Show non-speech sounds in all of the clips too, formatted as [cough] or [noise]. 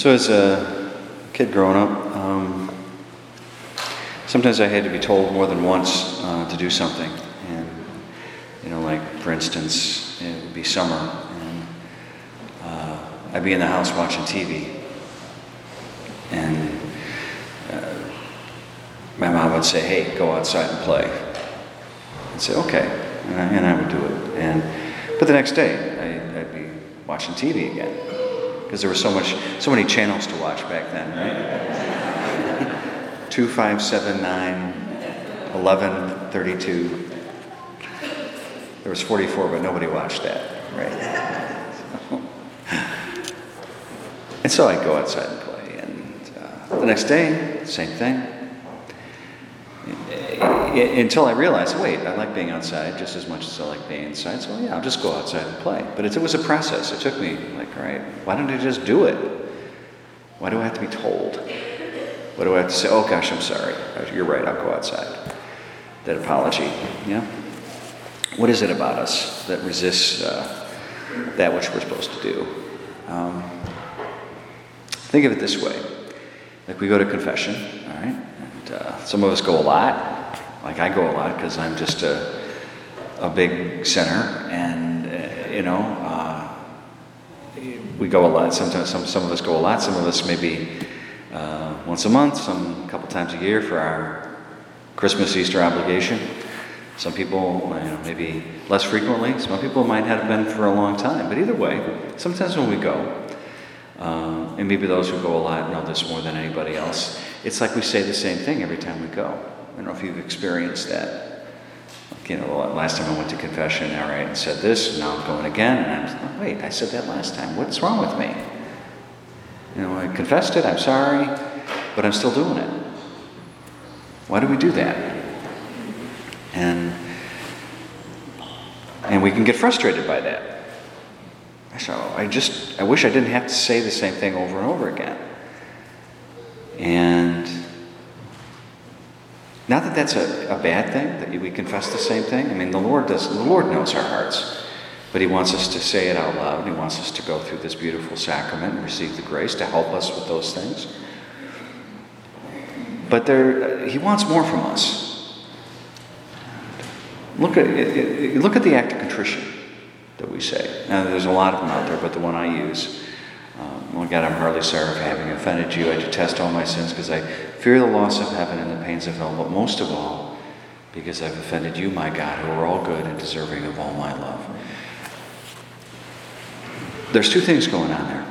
So, as a kid growing up, um, sometimes I had to be told more than once uh, to do something. And, you know, like for instance, it would be summer, and uh, I'd be in the house watching TV. And uh, my mom would say, hey, go outside and play. I'd say, okay. And I, and I would do it. And, but the next day, I, I'd be watching TV again because there was so much, so many channels to watch back then, right? Two, five, seven, nine, eleven, thirty-two. There was 44, but nobody watched that, right? [laughs] and so I'd go outside and play. And uh, the next day, same thing. Until I realized, wait, I like being outside just as much as I like being inside. So yeah, I'll just go outside and play. But it, it was a process. It took me like, all right, why don't I just do it? Why do I have to be told? What do I have to say? Oh gosh, I'm sorry. You're right. I'll go outside. That apology. Yeah. What is it about us that resists uh, that which we're supposed to do? Um, think of it this way: like we go to confession, all right, and uh, some of us go a lot. Like I go a lot because I'm just a a big sinner, and uh, you know, uh, we go a lot. Sometimes some some of us go a lot. Some of us maybe uh, once a month, some couple times a year for our Christmas Easter obligation. Some people, you know, maybe less frequently. Some people might have been for a long time. But either way, sometimes when we go, uh, and maybe those who go a lot know this more than anybody else, it's like we say the same thing every time we go. I don't know if you've experienced that. Like, you know, last time I went to confession, all right, and said this, and now I'm going again, and I'm like, wait, I said that last time. What's wrong with me? You know, I confessed it, I'm sorry, but I'm still doing it. Why do we do that? And and we can get frustrated by that. So I just I wish I didn't have to say the same thing over and over again. And not that that's a, a bad thing that we confess the same thing. I mean, the Lord does. The Lord knows our hearts, but He wants us to say it out loud. He wants us to go through this beautiful sacrament and receive the grace to help us with those things. But there, He wants more from us. Look at, look at the act of contrition that we say. Now, there's a lot of them out there, but the one I use, um, oh God, I'm hardly sorry for having offended you. I detest all my sins because I fear the loss of heaven and the pains of hell, but most of all, because I've offended you, my God, who are all good and deserving of all my love. There's two things going on there.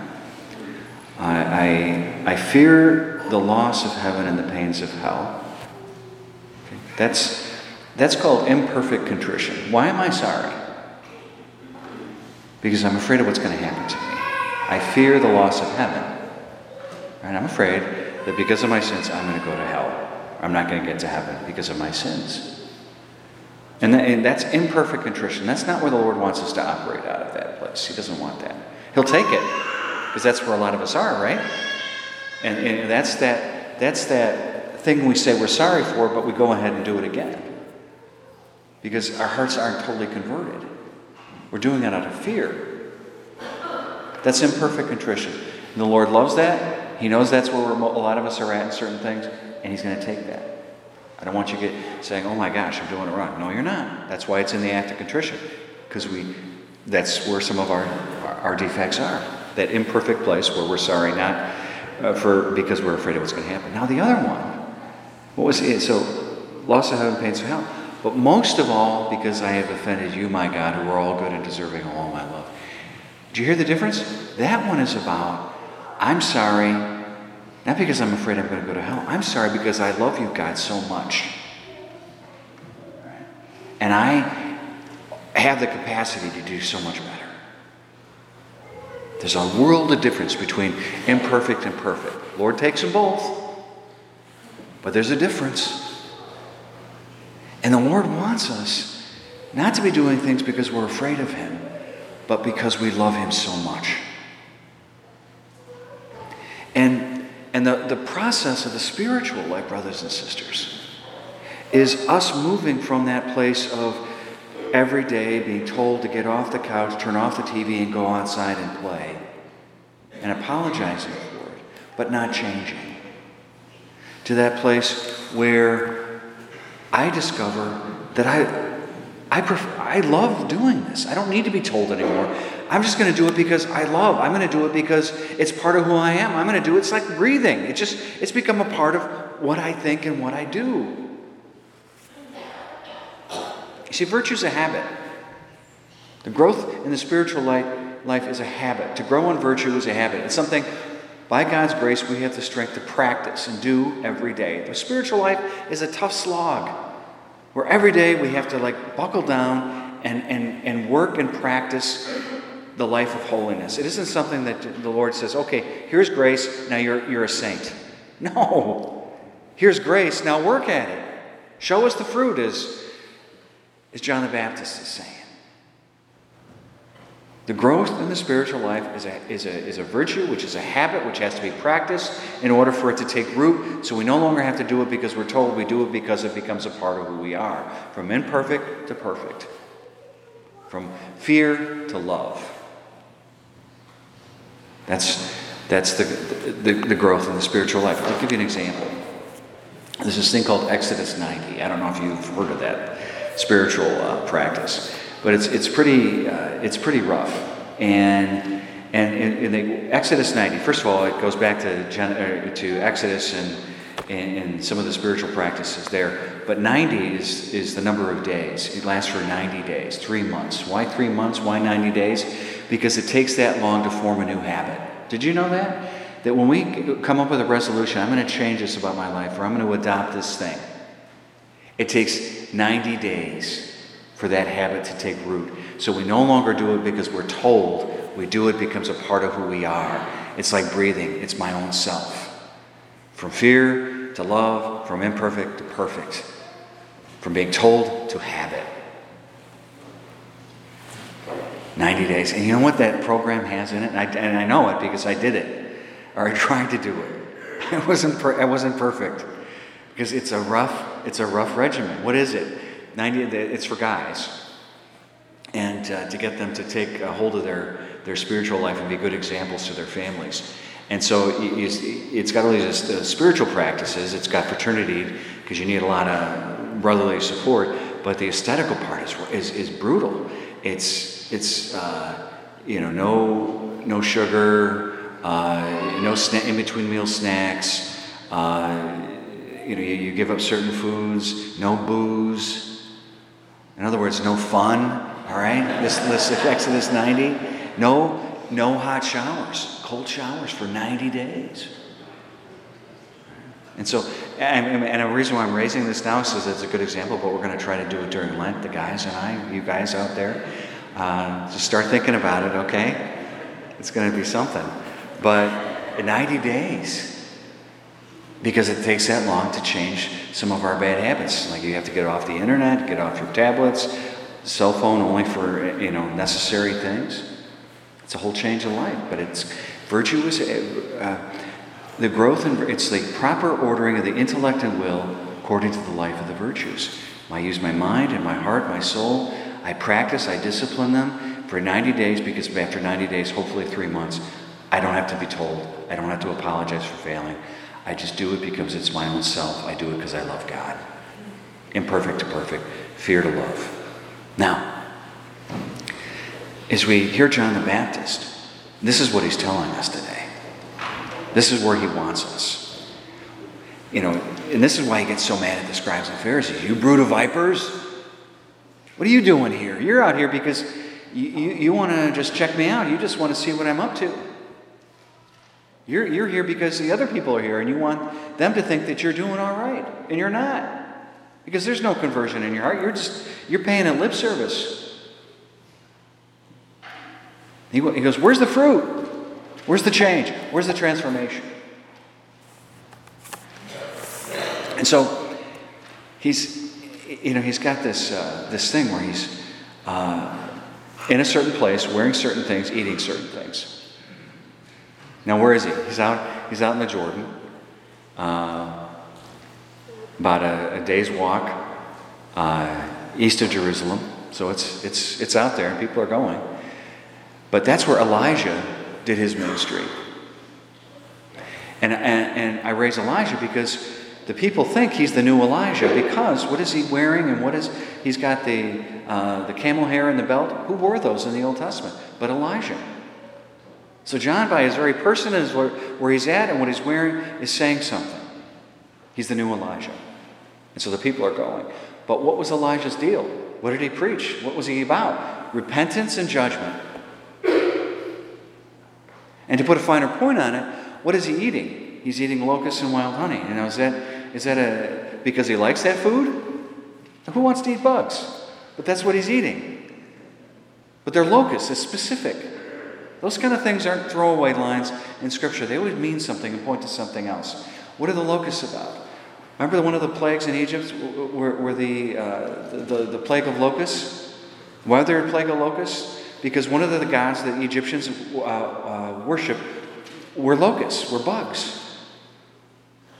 I, I, I fear the loss of heaven and the pains of hell. Okay? That's that's called imperfect contrition. Why am I sorry? Because I'm afraid of what's going to happen to me. I fear the loss of heaven. And I'm afraid that because of my sins, I'm going to go to hell. I'm not going to get to heaven because of my sins. And, that, and that's imperfect contrition. That's not where the Lord wants us to operate out of that place. He doesn't want that. He'll take it because that's where a lot of us are, right? And, and that's that that's that thing we say we're sorry for, but we go ahead and do it again because our hearts aren't totally converted. We're doing it out of fear. That's imperfect contrition. And the Lord loves that. He knows that's where a lot of us are at in certain things, and He's going to take that. I don't want you to get saying, "Oh my gosh, I'm doing it wrong." No, you're not. That's why it's in the act of contrition, because we. That's where some of our our defects are. That imperfect place where we're sorry, not uh, for because we're afraid of what's going to happen. Now the other one, what was it? So, loss of heaven, pains of hell. But most of all, because I have offended you, my God, who are all good and deserving of all my love. Do you hear the difference? That one is about, I'm sorry, not because I'm afraid I'm going to go to hell. I'm sorry because I love you, God, so much. And I have the capacity to do so much better. There's a world of difference between imperfect and perfect. Lord takes them both, but there's a difference. And the Lord wants us not to be doing things because we're afraid of Him, but because we love Him so much. And, the, the process of the spiritual life, brothers and sisters, is us moving from that place of every day being told to get off the couch, turn off the TV, and go outside and play, and apologizing for it, but not changing. To that place where I discover that I, I, prefer, I love doing this. I don't need to be told anymore. I'm just going to do it because I love. I'm going to do it because it's part of who I am. I'm going to do it. It's like breathing. It just it's become a part of what I think and what I do. You see, virtue is a habit. The growth in the spiritual life, life is a habit. To grow in virtue is a habit. It's something, by God's grace, we have the strength to practice and do every day. The spiritual life is a tough slog where every day we have to like buckle down and, and, and work and practice the life of holiness. It isn't something that the Lord says, okay, here's grace, now you're, you're a saint. [laughs] No. Here's grace, now work at it. Show us the fruit, as, as John the Baptist is saying. The growth in the spiritual life is a, is, a, is a virtue, which is a habit, which has to be practiced in order for it to take root. So we no longer have to do it because we're told we do it because it becomes a part of who we are. From imperfect to perfect, from fear to love. That's, that's the, the, the growth in the spiritual life. I'll give you an example. There's this thing called Exodus 90. I don't know if you've heard of that spiritual uh, practice. But it's, it's, pretty, uh, it's pretty rough. And, and in, the Exodus 90, first of all, it goes back to, Gen, uh, to Exodus and, and, and, some of the spiritual practices there. But 90 is, is the number of days. It lasts for 90 days, three months. Why three months? Why 90 days? Because it takes that long to form a new habit. Did you know that? That when we come up with a resolution, I'm going to change this about my life, or I'm going to adopt this thing, it takes 90 days for that habit to take root. So we no longer do it because we're told, we do it becomes a part of who we are. It's like breathing, it's my own self. From fear to love, from imperfect to perfect, from being told to habit. 90 days. And you know what that program has in it? And I, and I know it because I did it, or I tried to do it. [laughs] It wasn't, per, wasn't perfect because it's a rough, it's a rough regimen. What is it? 90, it's for guys. And uh, to get them to take a hold of their, their spiritual life and be good examples to their families. And so it's got all these uh, spiritual practices, it's got fraternity, because you need a lot of brotherly support, but the ascetical part is, is, is brutal. It's, it's uh, you know, no, no sugar, uh, no sna- in between meal snacks, uh, you know, you, you give up certain foods, no booze, in other words, no fun, all right? This, this Exodus 90. No, no hot showers, cold showers for 90 days. And so, and, and the reason why I'm raising this now is it's a good example, but we're going to try to do it during Lent, the guys and I, you guys out there. Uh, just start thinking about it, okay? It's going to be something. But 90 days, because it takes that long to change some of our bad habits. Like you have to get off the internet, get off your tablets, cell phone only for you know necessary things. It's a whole change of life. But it's virtue is uh, the growth and it's the proper ordering of the intellect and will according to the life of the virtues. I use my mind and my heart, my soul. I practice, I discipline them for 90 days because after 90 days, hopefully three months, I don't have to be told. I don't have to apologize for failing. I just do it because it's my own self. I do it because I love God. Imperfect to perfect, fear to love. Now, as we hear John the Baptist, this is what he's telling us today. This is where he wants us. You know, and this is why he gets so mad at the scribes and Pharisees. You brood of vipers? What are you doing here? You're out here because you, you, you want to just check me out. You just want to see what I'm up to. You're, you're here because the other people are here and you want them to think that you're doing all right, and you're not. Because there's no conversion in your heart. You're just you're paying a lip service. He, he goes, Where's the fruit? Where's the change? Where's the transformation? And so he's you know he's got this uh, this thing where he's uh, in a certain place, wearing certain things, eating certain things. Now, where is he? He's out, he's out in the Jordan, uh, about a, a, day's walk uh, east of Jerusalem. So it's, it's, it's out there and people are going. But that's where Elijah did his ministry. And, and, and I raise Elijah because the people think he's the new Elijah because what is he wearing and what is he's got the uh, the camel hair and the belt. Who wore those in the Old Testament? But Elijah. So John, by his very person, is where, where he's at and what he's wearing, is saying something. He's the new Elijah. And so the people are going. But what was Elijah's deal? What did he preach? What was he about? Repentance and judgment. And to put a finer point on it, what is he eating? He's eating locusts and wild honey. You know, is that is that a because he likes that food? Who wants to eat bugs? But that's what he's eating. But they're locusts, it's specific. Those kind of things aren't throwaway lines in Scripture. They always mean something and point to something else. What are the locusts about? Remember one of the plagues in Egypt were, were the, uh, the, the, the, plague of locusts? Why there a plague of locusts? Because one of the gods that the Egyptians uh, uh, were locusts, were bugs.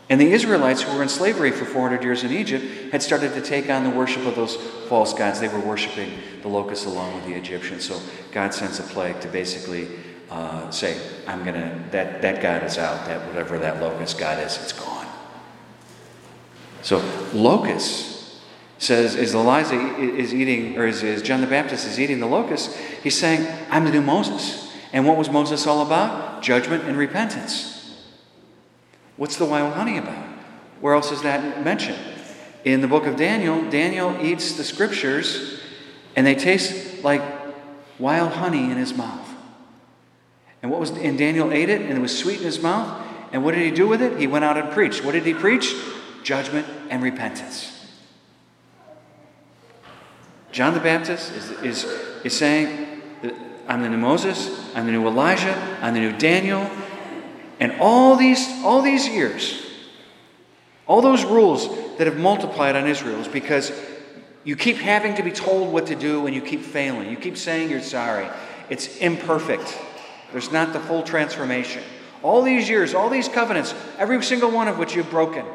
And the Israelites, who were in slavery for 400 years in Egypt, had started to take on the worship of those false gods. They were worshiping the locusts along with the Egyptians. So God sends a plague to basically uh, say, I'm going to, that, that God is out, that whatever that locust God is, it's gone. So, locusts says, is Elijah is eating, or is, as John the Baptist is eating the locust, he's saying, I'm the new Moses. And what was Moses all about? Judgment and repentance. What's the wild honey about? Where else is that mentioned? In the book of Daniel, Daniel eats the scriptures and they taste like wild honey in his mouth. And what was and Daniel ate it and it was sweet in his mouth. And what did he do with it? He went out and preached. What did he preach? Judgment and repentance. John the Baptist is, is, is saying, I'm the new Moses, I'm the new Elijah, I'm the new Daniel, and all these, all these years, all those rules that have multiplied on Israel is because you keep having to be told what to do and you keep failing. You keep saying you're sorry. It's imperfect. There's not the full transformation. All these years, all these covenants, every single one of which you've broken.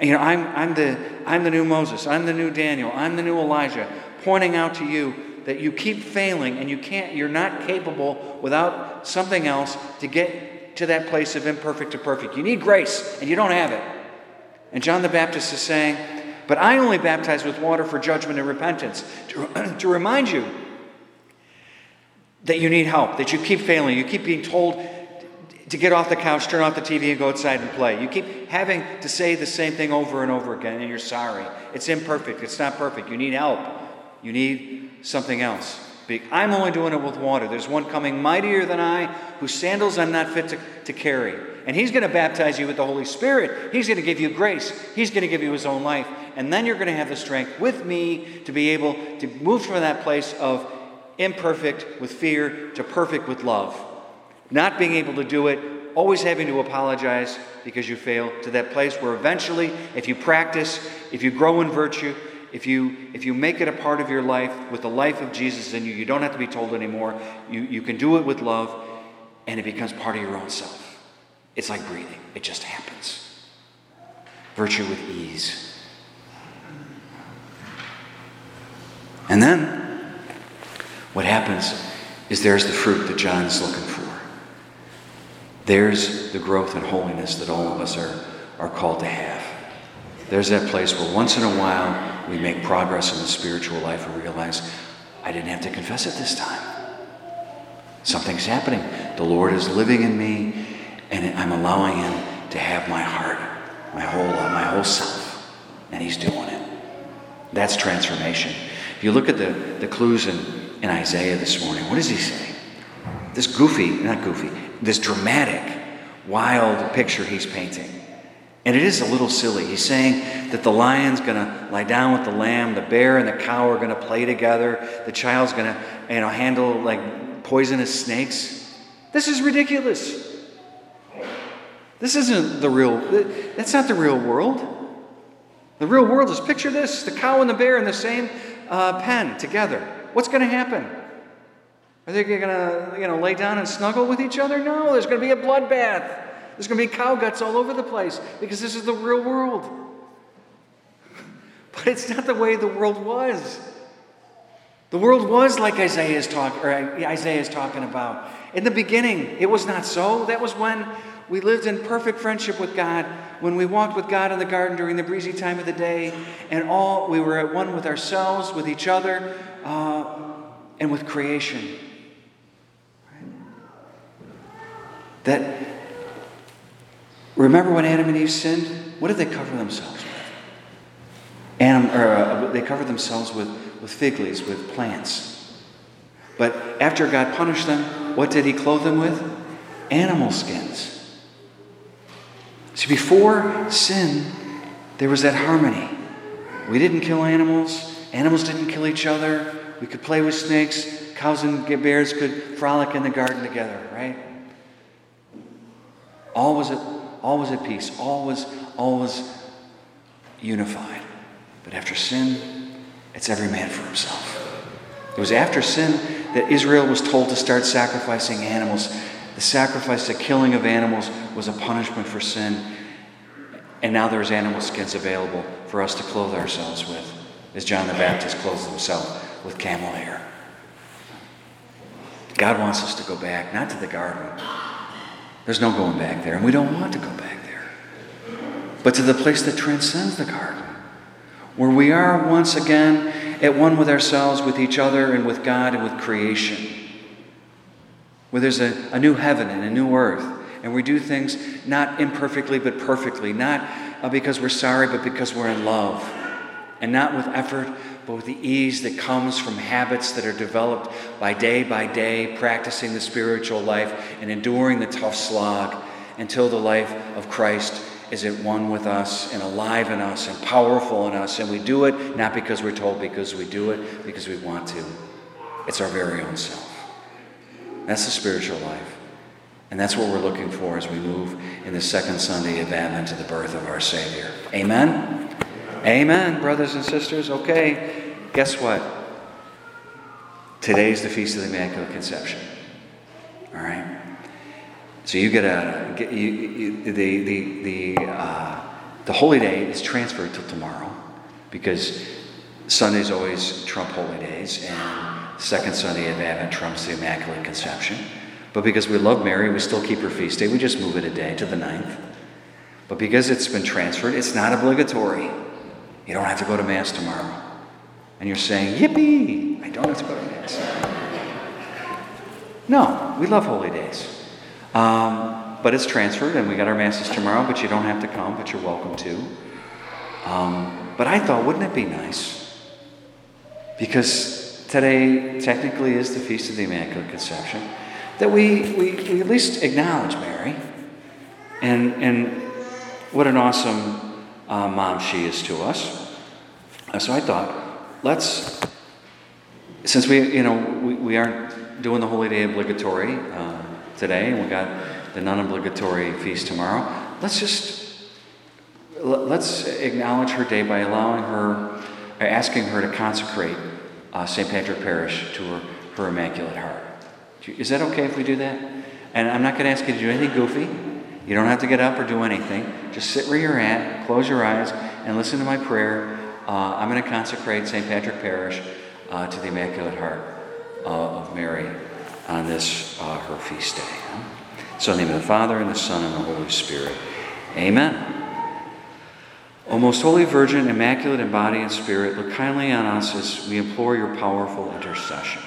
You know, I'm, I'm, the, I'm the new Moses, I'm the new Daniel, I'm the new Elijah, pointing out to you that you keep failing and you can't, you're not capable without something else to get to that place of imperfect to perfect. You need grace and you don't have it. And John the Baptist is saying, But I only baptize with water for judgment and repentance, to, [clears throat] to remind you that you need help, that you keep failing, you keep being told to get off the couch, turn off the TV, and go outside and play. You keep having to say the same thing over and over again, and you're sorry. It's imperfect, it's not perfect. You need help, you need something else. I'm only doing it with water. There's one coming mightier than I, whose sandals I'm not fit to, to carry. And he's going to baptize you with the Holy Spirit. He's going to give you grace. He's going to give you his own life. And then you're going to have the strength with me to be able to move from that place of imperfect with fear to perfect with love. Not being able to do it, always having to apologize because you fail, to that place where eventually, if you practice, if you grow in virtue, if you if you make it a part of your life with the life of Jesus in you, you don't have to be told anymore. You, you can do it with love, and it becomes part of your own self. It's like breathing, it just happens. Virtue with ease. And then what happens is there's the fruit that John's looking for. There's the growth and holiness that all of us are, are called to have. There's that place where once in a while we make progress in the spiritual life and realize, I didn't have to confess it this time. Something's happening. The Lord is living in me, and I'm allowing Him to have my heart, my whole, uh, my whole self, and He's doing it. That's transformation. If you look at the, the clues in, in Isaiah this morning, what does he say? This goofy, not goofy, this dramatic, wild picture he's painting. And it is a little silly. He's saying that the lion's going to lie down with the lamb, the bear and the cow are going to play together, the child's going to you know, handle like poisonous snakes. This is ridiculous. This isn't the real, that's not the real world. The real world is picture this the cow and the bear in the same uh, pen together. What's going to happen? Are they going to, you know, lay down and snuggle with each other? No, there's going to be a bloodbath. There's going to be cow guts all over the place because this is the real world. [laughs] But it's not the way the world was. The world was like Isaiah is, talk, or Isaiah is talking about. In the beginning, it was not so. That was when, We lived in perfect friendship with God when we walked with God in the garden during the breezy time of the day, and all we were at one with ourselves, with each other, uh, and with creation. That remember when Adam and Eve sinned? What did they cover themselves with? Adam, or, uh, they covered themselves with, with fig leaves, with plants. But after God punished them, what did He clothe them with? Animal skins. See, before sin, there was that harmony. We didn't kill animals, animals didn't kill each other. We could play with snakes, cows and bears could frolic in the garden together, right? All was at, all was at peace, always, was unified. But after sin, it's every man for himself. It was after sin that Israel was told to start sacrificing animals the sacrifice, the killing of animals was a punishment for sin. And now there's animal skins available for us to clothe ourselves with, as John the Baptist clothed himself with camel hair. God wants us to go back, not to the garden. There's no going back there, and we don't want to go back there. But to the place that transcends the garden, where we are once again at one with ourselves, with each other, and with God and with creation where there's a, a new heaven and a new earth, and we do things not imperfectly but perfectly, not uh, because we're sorry, but because we're in love, and not with effort, but with the ease that comes from habits that are developed by day by day, practicing the spiritual life and enduring the tough slog until the life of Christ is at one with us and alive in us and powerful in us. And we do it not because we're told, because we do it because we want to. It's our very own self. That's the spiritual life. And that's what we're looking for as we move in the second Sunday of Advent to the birth of our Savior. Amen? Amen, brothers and sisters. Okay, guess what? Today's the Feast of the Immaculate Conception. All right? So you get a, get, you, you, the, the, the, uh, the holy day is transferred till tomorrow because Sundays always trump holy days. And second Sunday of Advent trumps the Immaculate Conception. But because we love Mary, we still keep her feast day. We just move it a day to the 9th. But because it's been transferred, it's not obligatory. You don't have to go to Mass tomorrow. And you're saying, Yippee! I don't have to go to Mass. No, we love holy days. Um, but it's transferred, and we got our Masses tomorrow, but you don't have to come, but you're welcome to. Um, but I thought, wouldn't it be nice? Because today technically is the Feast of the Immaculate Conception, that we, we, we at least acknowledge Mary and, and what an awesome uh, mom she is to us. So I thought, let's, since we, you know, we, we aren't doing the Holy Day obligatory uh, today, and we got the non-obligatory feast tomorrow, let's just let's acknowledge her day by allowing her, asking her to consecrate uh, St. Patrick Parish to her, her Immaculate Heart. Is that okay if we do that? And I'm not going to ask you to do anything goofy. You don't have to get up or do anything. Just sit where you're at, close your eyes, and listen to my prayer. Uh, I'm going to consecrate St. Patrick Parish uh, to the Immaculate Heart uh, of Mary on this, uh, her feast day. So, in the name of the Father, and the Son, and the Holy Spirit. Amen. O most holy Virgin, immaculate in body and spirit, look kindly on us as we implore your powerful intercession.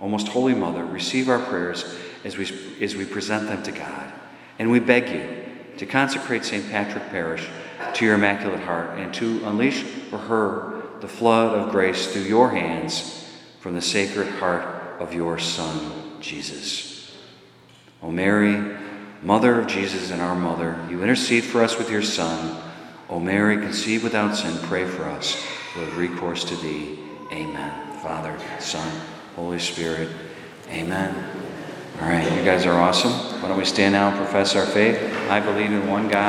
O most holy Mother, receive our prayers as we, as we present them to God. And we beg you to consecrate St. Patrick Parish to your Immaculate Heart and to unleash for her the flood of grace through your hands from the sacred heart of your Son, Jesus. O Mary, Mother of Jesus and our Mother, you intercede for us with your Son O Mary, conceived without sin, pray for us who have recourse to thee. Amen. Father, Son, Holy Spirit. Amen. All right, you guys are awesome. Why don't we stand now and profess our faith? I believe in one God.